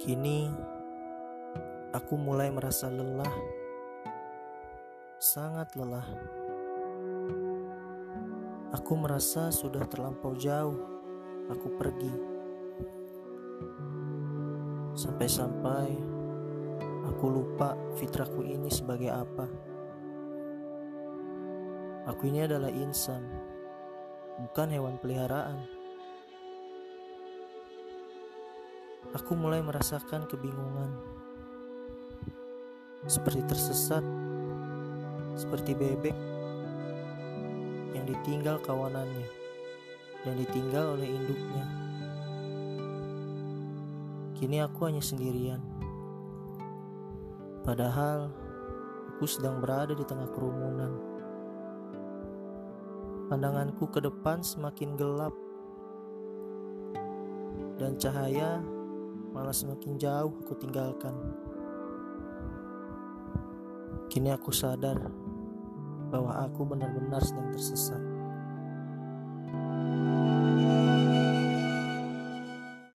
Kini aku mulai merasa lelah, sangat lelah. Aku merasa sudah terlampau jauh. Aku pergi sampai-sampai aku lupa fitrahku ini sebagai apa. Aku ini adalah insan, bukan hewan peliharaan. Aku mulai merasakan kebingungan, seperti tersesat, seperti bebek yang ditinggal kawanannya dan ditinggal oleh induknya. Kini aku hanya sendirian, padahal aku sedang berada di tengah kerumunan. Pandanganku ke depan semakin gelap, dan cahaya malah semakin jauh aku tinggalkan. Kini aku sadar bahwa aku benar-benar sedang tersesat.